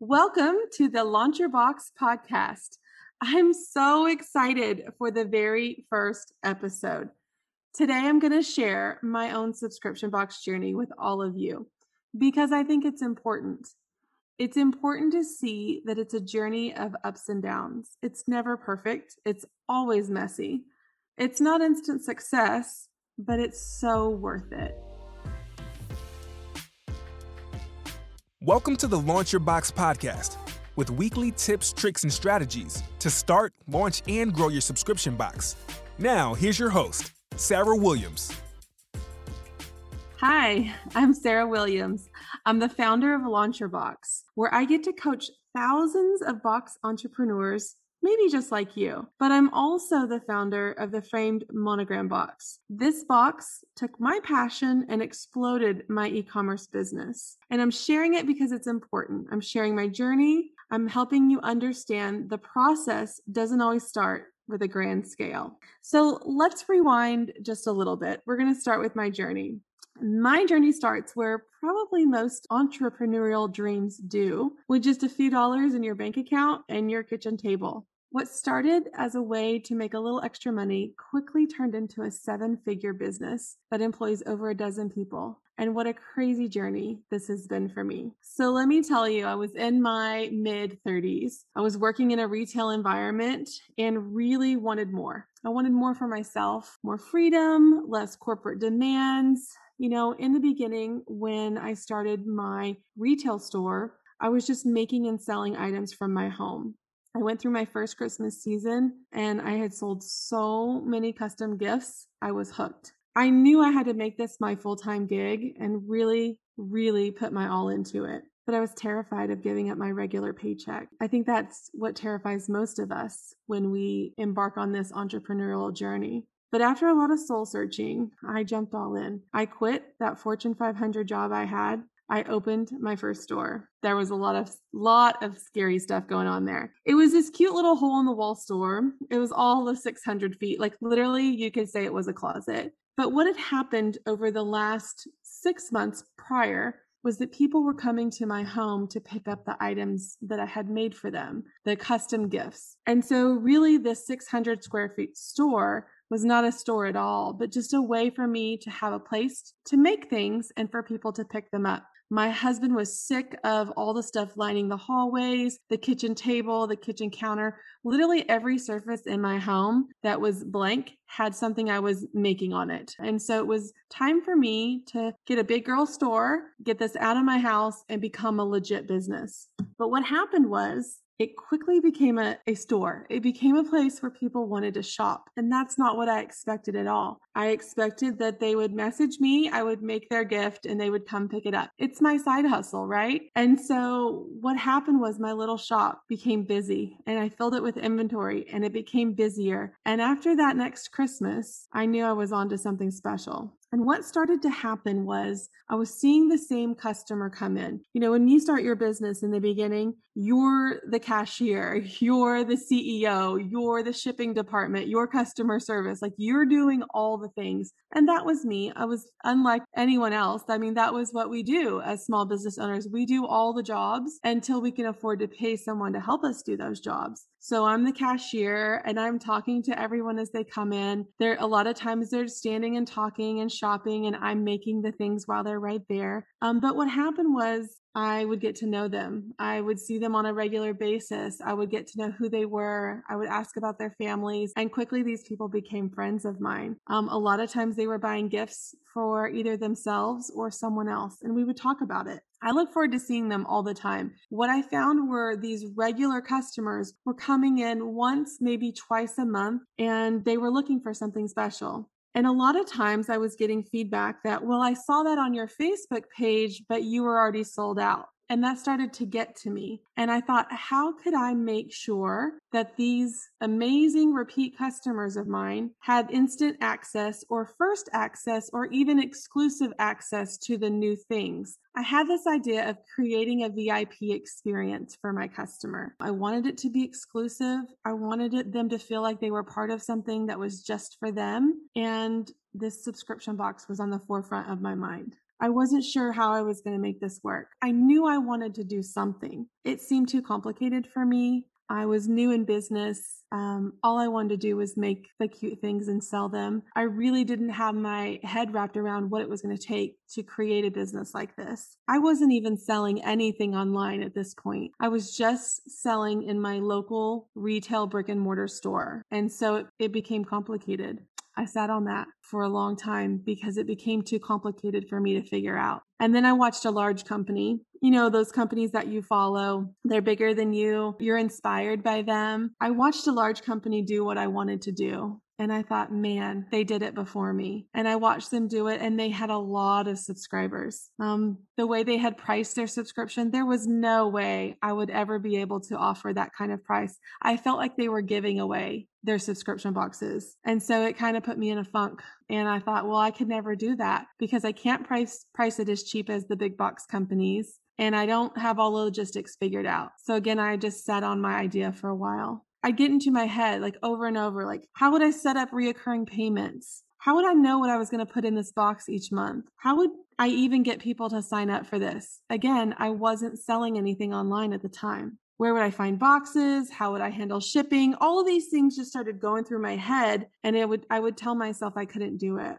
Welcome to the Launch Your Box podcast. I'm so excited for the very first episode. Today, I'm going to share my own subscription box journey with all of you because I think it's important. It's important to see that it's a journey of ups and downs. It's never perfect, it's always messy. It's not instant success, but it's so worth it. Welcome to the Launch Your Box podcast with weekly tips, tricks, and strategies to start, launch, and grow your subscription box. Now, here's your host, Sarah Williams. Hi, I'm Sarah Williams. I'm the founder of Launch Your Box, where I get to coach thousands of box entrepreneurs maybe just like you. But I'm also the founder of the framed monogram box. This box took my passion and exploded my e commerce business. And I'm sharing it because it's important. I'm sharing my journey. I'm helping you understand the process doesn't always start with a grand scale. So let's rewind just a little bit. We're going to start with my journey. My journey starts where probably most entrepreneurial dreams do, with just a few dollars in your bank account and your kitchen table. What started as a way to make a little extra money quickly turned into a seven figure business that employs over a dozen people. And what a crazy journey this has been for me. So, let me tell you, I was in my mid 30s. I was working in a retail environment and really wanted more. I wanted more for myself, more freedom, less corporate demands. You know, in the beginning, when I started my retail store, I was just making and selling items from my home. I went through my first Christmas season and I had sold so many custom gifts, I was hooked. I knew I had to make this my full time gig and really, really put my all into it. But I was terrified of giving up my regular paycheck. I think that's what terrifies most of us when we embark on this entrepreneurial journey. But after a lot of soul searching, I jumped all in. I quit that Fortune 500 job I had I opened my first store. There was a lot of lot of scary stuff going on there. It was this cute little hole in the wall store. It was all of 600 feet. Like literally, you could say it was a closet. But what had happened over the last six months prior was that people were coming to my home to pick up the items that I had made for them, the custom gifts. And so, really, this 600 square feet store was not a store at all, but just a way for me to have a place to make things and for people to pick them up. My husband was sick of all the stuff lining the hallways, the kitchen table, the kitchen counter. Literally every surface in my home that was blank had something I was making on it. And so it was time for me to get a big girl store, get this out of my house, and become a legit business. But what happened was it quickly became a, a store. It became a place where people wanted to shop. And that's not what I expected at all. I expected that they would message me, I would make their gift, and they would come pick it up. It's my side hustle, right? And so what happened was my little shop became busy and I filled it with inventory and it became busier. And after that next Christmas, I knew I was onto something special. And what started to happen was I was seeing the same customer come in. You know, when you start your business in the beginning, you're the cashier, you're the CEO, you're the shipping department, your customer service, like you're doing all the things. And that was me. I was unlike anyone else. I mean, that was what we do as small business owners. We do all the jobs until we can afford to pay someone to help us do those jobs. So I'm the cashier and I'm talking to everyone as they come in. There a lot of times they're standing and talking and shopping and I'm making the things while they're right there. Um, but what happened was I would get to know them. I would see them on a regular basis. I would get to know who they were. I would ask about their families. And quickly, these people became friends of mine. Um, a lot of times, they were buying gifts for either themselves or someone else, and we would talk about it. I look forward to seeing them all the time. What I found were these regular customers were coming in once, maybe twice a month, and they were looking for something special. And a lot of times I was getting feedback that, well, I saw that on your Facebook page, but you were already sold out. And that started to get to me. And I thought, how could I make sure that these amazing repeat customers of mine had instant access or first access or even exclusive access to the new things? I had this idea of creating a VIP experience for my customer. I wanted it to be exclusive. I wanted it, them to feel like they were part of something that was just for them. And this subscription box was on the forefront of my mind. I wasn't sure how I was going to make this work. I knew I wanted to do something. It seemed too complicated for me. I was new in business. Um, all I wanted to do was make the cute things and sell them. I really didn't have my head wrapped around what it was going to take to create a business like this. I wasn't even selling anything online at this point. I was just selling in my local retail brick and mortar store. And so it, it became complicated. I sat on that for a long time because it became too complicated for me to figure out. And then I watched a large company, you know, those companies that you follow, they're bigger than you, you're inspired by them. I watched a large company do what I wanted to do. And I thought, man, they did it before me. And I watched them do it, and they had a lot of subscribers. Um, the way they had priced their subscription, there was no way I would ever be able to offer that kind of price. I felt like they were giving away their subscription boxes. And so it kind of put me in a funk. And I thought, well, I could never do that because I can't price price it as cheap as the big box companies. And I don't have all the logistics figured out. So again, I just sat on my idea for a while. I get into my head like over and over, like, how would I set up reoccurring payments? How would I know what I was going to put in this box each month? How would I even get people to sign up for this? Again, I wasn't selling anything online at the time. Where would I find boxes? How would I handle shipping? All of these things just started going through my head and it would I would tell myself I couldn't do it.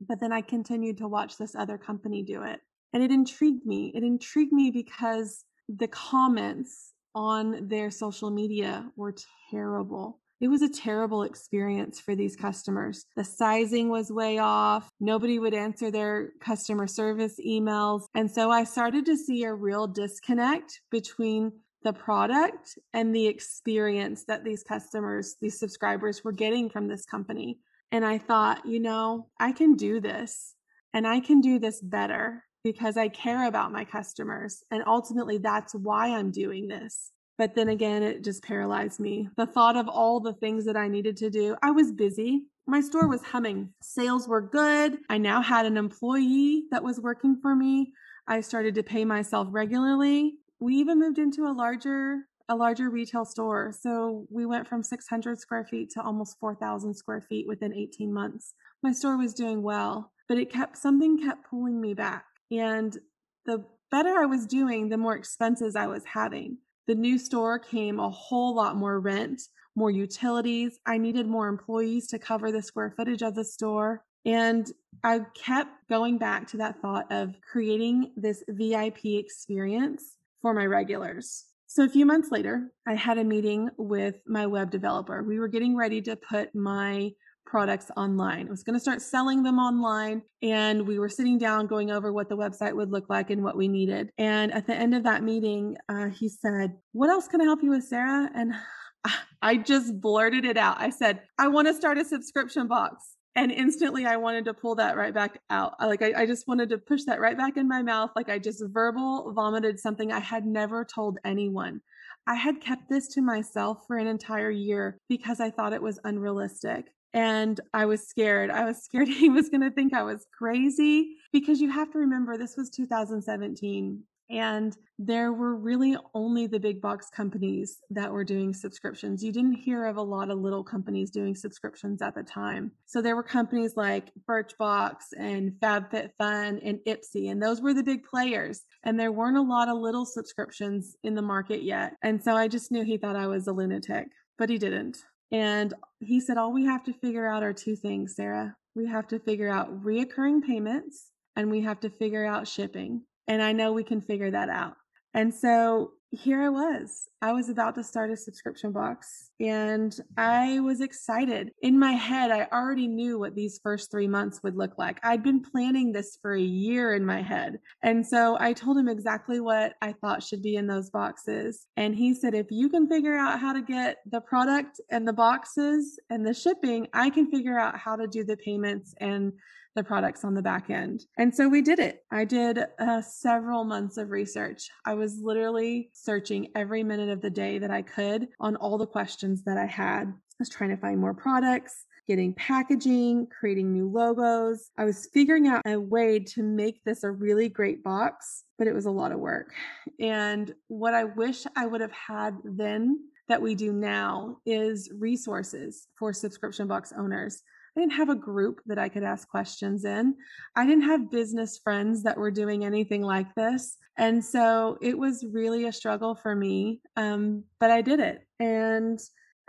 But then I continued to watch this other company do it. And it intrigued me. It intrigued me because the comments on their social media were terrible. It was a terrible experience for these customers. The sizing was way off. Nobody would answer their customer service emails. And so I started to see a real disconnect between the product and the experience that these customers, these subscribers were getting from this company. And I thought, you know, I can do this and I can do this better because I care about my customers. And ultimately, that's why I'm doing this. But then again, it just paralyzed me. The thought of all the things that I needed to do, I was busy. My store was humming. Sales were good. I now had an employee that was working for me. I started to pay myself regularly. We even moved into a larger a larger retail store. So we went from 600 square feet to almost 4,000 square feet within 18 months. My store was doing well, but it kept something kept pulling me back. And the better I was doing, the more expenses I was having. The new store came a whole lot more rent, more utilities. I needed more employees to cover the square footage of the store. And I kept going back to that thought of creating this VIP experience for my regulars. So a few months later, I had a meeting with my web developer. We were getting ready to put my products online. I was going to start selling them online. And we were sitting down going over what the website would look like and what we needed. And at the end of that meeting, uh, he said, What else can I help you with, Sarah? And I just blurted it out. I said, I want to start a subscription box. And instantly I wanted to pull that right back out. Like I, I just wanted to push that right back in my mouth. Like I just verbal vomited something I had never told anyone. I had kept this to myself for an entire year because I thought it was unrealistic and I was scared. I was scared he was going to think I was crazy because you have to remember this was 2017 and there were really only the big box companies that were doing subscriptions. You didn't hear of a lot of little companies doing subscriptions at the time. So there were companies like Birchbox and FabFitFun and Ipsy, and those were the big players. And there weren't a lot of little subscriptions in the market yet. And so I just knew he thought I was a lunatic, but he didn't. And he said, All we have to figure out are two things, Sarah. We have to figure out reoccurring payments and we have to figure out shipping. And I know we can figure that out. And so here I was. I was about to start a subscription box and I was excited. In my head, I already knew what these first three months would look like. I'd been planning this for a year in my head. And so I told him exactly what I thought should be in those boxes. And he said, if you can figure out how to get the product and the boxes and the shipping, I can figure out how to do the payments and the products on the back end. And so we did it. I did uh, several months of research. I was literally searching every minute of the day that I could on all the questions that I had. I was trying to find more products, getting packaging, creating new logos. I was figuring out a way to make this a really great box, but it was a lot of work. And what I wish I would have had then that we do now is resources for subscription box owners. I didn't have a group that I could ask questions in. I didn't have business friends that were doing anything like this. And so it was really a struggle for me. Um, but I did it. And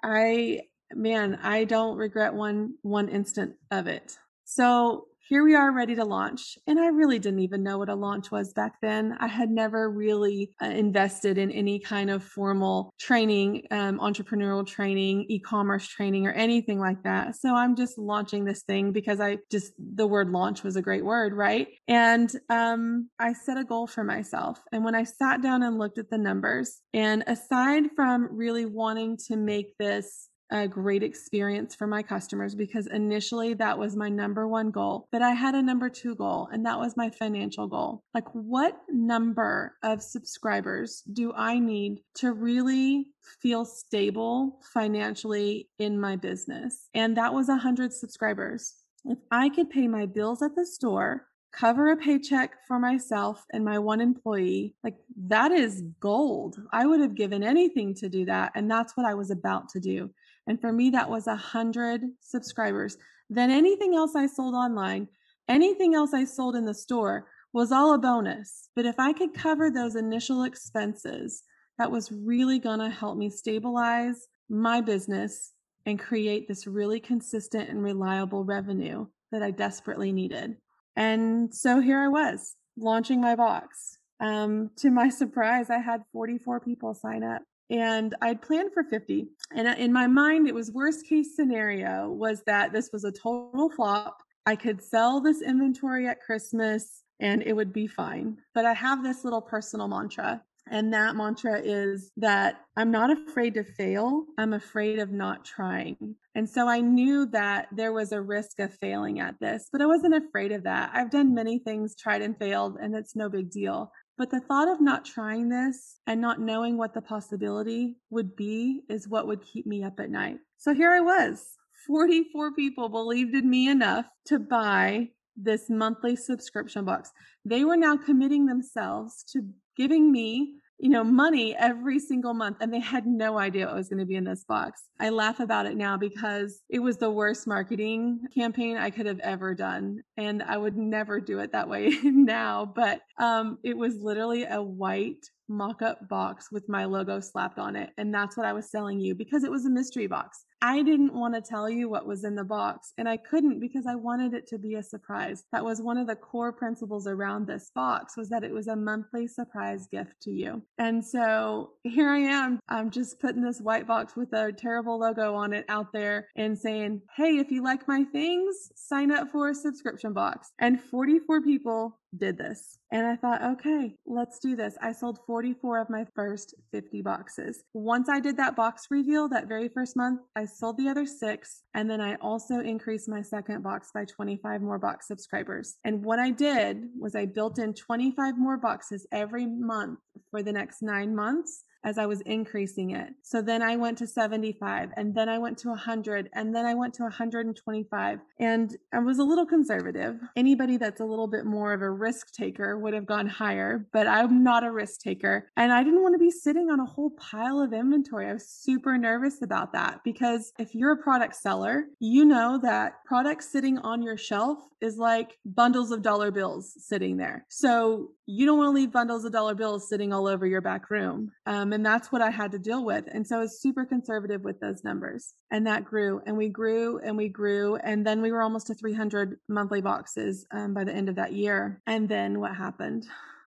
I, man, I don't regret one one instant of it. So here we are ready to launch. And I really didn't even know what a launch was back then. I had never really uh, invested in any kind of formal training, um, entrepreneurial training, e commerce training, or anything like that. So I'm just launching this thing because I just, the word launch was a great word, right? And um, I set a goal for myself. And when I sat down and looked at the numbers, and aside from really wanting to make this a great experience for my customers because initially that was my number one goal. But I had a number two goal, and that was my financial goal. Like, what number of subscribers do I need to really feel stable financially in my business? And that was 100 subscribers. If I could pay my bills at the store, cover a paycheck for myself and my one employee, like that is gold. I would have given anything to do that. And that's what I was about to do. And for me, that was a hundred subscribers. Then anything else I sold online, anything else I sold in the store was all a bonus. But if I could cover those initial expenses, that was really going to help me stabilize my business and create this really consistent and reliable revenue that I desperately needed. And so here I was launching my box. Um, to my surprise, I had 44 people sign up and I'd planned for 50. And in my mind, it was worst case scenario was that this was a total flop. I could sell this inventory at Christmas and it would be fine. But I have this little personal mantra. And that mantra is that I'm not afraid to fail. I'm afraid of not trying. And so I knew that there was a risk of failing at this, but I wasn't afraid of that. I've done many things, tried and failed, and it's no big deal. But the thought of not trying this and not knowing what the possibility would be is what would keep me up at night. So here I was. 44 people believed in me enough to buy this monthly subscription box. They were now committing themselves to giving me you know, money every single month. And they had no idea what was going to be in this box. I laugh about it now because it was the worst marketing campaign I could have ever done. And I would never do it that way now. But um, it was literally a white mock up box with my logo slapped on it. And that's what I was selling you because it was a mystery box. I didn't want to tell you what was in the box, and I couldn't because I wanted it to be a surprise. That was one of the core principles around this box was that it was a monthly surprise gift to you. And so here I am. I'm just putting this white box with a terrible logo on it out there and saying, "Hey, if you like my things, sign up for a subscription box." And 44 people did this. And I thought, okay, let's do this. I sold 44 of my first 50 boxes. Once I did that box reveal that very first month, I sold the other six. And then I also increased my second box by 25 more box subscribers. And what I did was I built in 25 more boxes every month for the next nine months as I was increasing it. So then I went to 75 and then I went to 100 and then I went to 125 and I was a little conservative. Anybody that's a little bit more of a risk taker would have gone higher, but I'm not a risk taker. And I didn't want to be sitting on a whole pile of inventory. I was super nervous about that because if you're a product seller, you know that products sitting on your shelf is like bundles of dollar bills sitting there. So you don't want to leave bundles of dollar bills sitting all over your back room. Um, and that's what I had to deal with. And so I was super conservative with those numbers. And that grew and we grew and we grew. And then we were almost to 300 monthly boxes um, by the end of that year. And then what happened?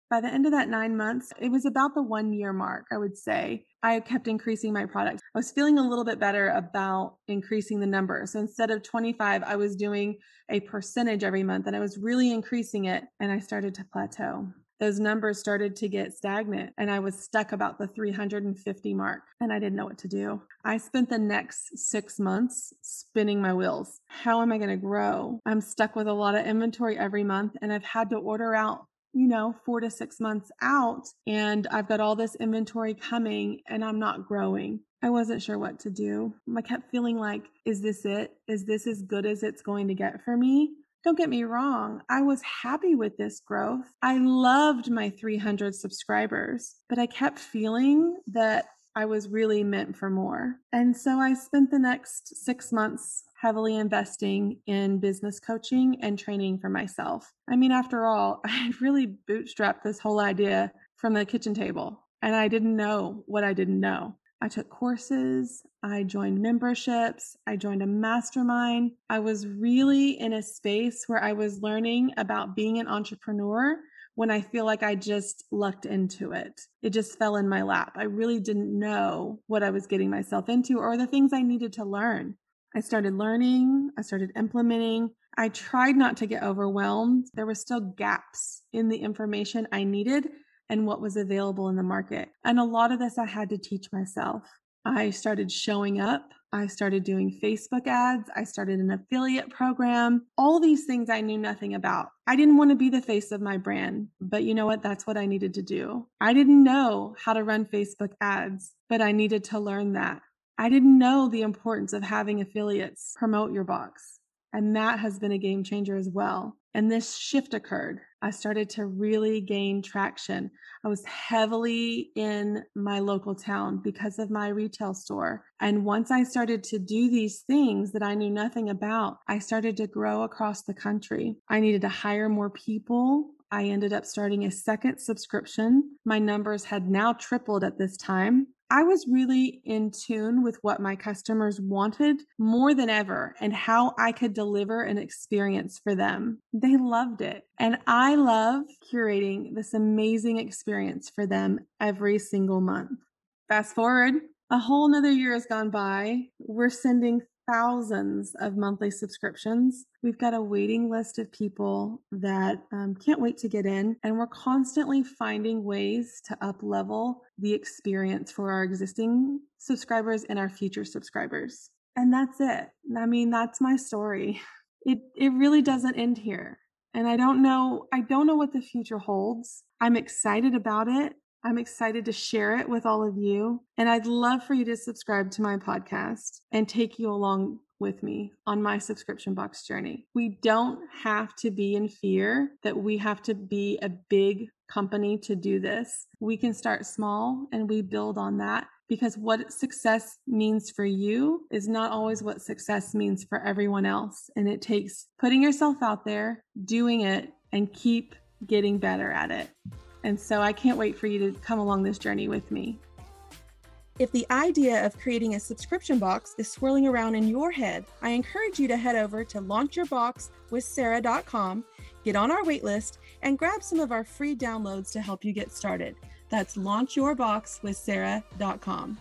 By the end of that nine months, it was about the one year mark, I would say. I kept increasing my product. I was feeling a little bit better about increasing the number. So instead of 25, I was doing a percentage every month and I was really increasing it and I started to plateau those numbers started to get stagnant and I was stuck about the 350 mark and I didn't know what to do. I spent the next six months spinning my wheels. How am I going to grow? I'm stuck with a lot of inventory every month and I've had to order out you know, four to six months out, and I've got all this inventory coming and I'm not growing. I wasn't sure what to do. I kept feeling like, is this it? Is this as good as it's going to get for me? Don't get me wrong, I was happy with this growth. I loved my 300 subscribers, but I kept feeling that I was really meant for more. And so I spent the next six months heavily investing in business coaching and training for myself. I mean, after all, I really bootstrapped this whole idea from the kitchen table, and I didn't know what I didn't know. I took courses, I joined memberships, I joined a mastermind. I was really in a space where I was learning about being an entrepreneur when I feel like I just lucked into it. It just fell in my lap. I really didn't know what I was getting myself into or the things I needed to learn. I started learning, I started implementing. I tried not to get overwhelmed. There were still gaps in the information I needed and what was available in the market. And a lot of this I had to teach myself. I started showing up. I started doing Facebook ads. I started an affiliate program. All these things I knew nothing about. I didn't want to be the face of my brand, but you know what? That's what I needed to do. I didn't know how to run Facebook ads, but I needed to learn that. I didn't know the importance of having affiliates promote your box. And that has been a game changer as well. And this shift occurred. I started to really gain traction. I was heavily in my local town because of my retail store. And once I started to do these things that I knew nothing about, I started to grow across the country. I needed to hire more people. I ended up starting a second subscription. My numbers had now tripled at this time. I was really in tune with what my customers wanted more than ever and how I could deliver an experience for them. They loved it. And I love curating this amazing experience for them every single month. Fast forward, a whole nother year has gone by. We're sending thousands of monthly subscriptions. We've got a waiting list of people that um, can't wait to get in, and we're constantly finding ways to up level the experience for our existing subscribers and our future subscribers. And that's it. I mean, that's my story. It it really doesn't end here. And I don't know I don't know what the future holds. I'm excited about it. I'm excited to share it with all of you. And I'd love for you to subscribe to my podcast and take you along with me on my subscription box journey. We don't have to be in fear that we have to be a big company to do this. We can start small and we build on that because what success means for you is not always what success means for everyone else. And it takes putting yourself out there, doing it, and keep getting better at it. And so I can't wait for you to come along this journey with me. If the idea of creating a subscription box is swirling around in your head, I encourage you to head over to launchyourboxwithsarah.com, get on our waitlist, and grab some of our free downloads to help you get started. That's launchyourboxwithsarah.com.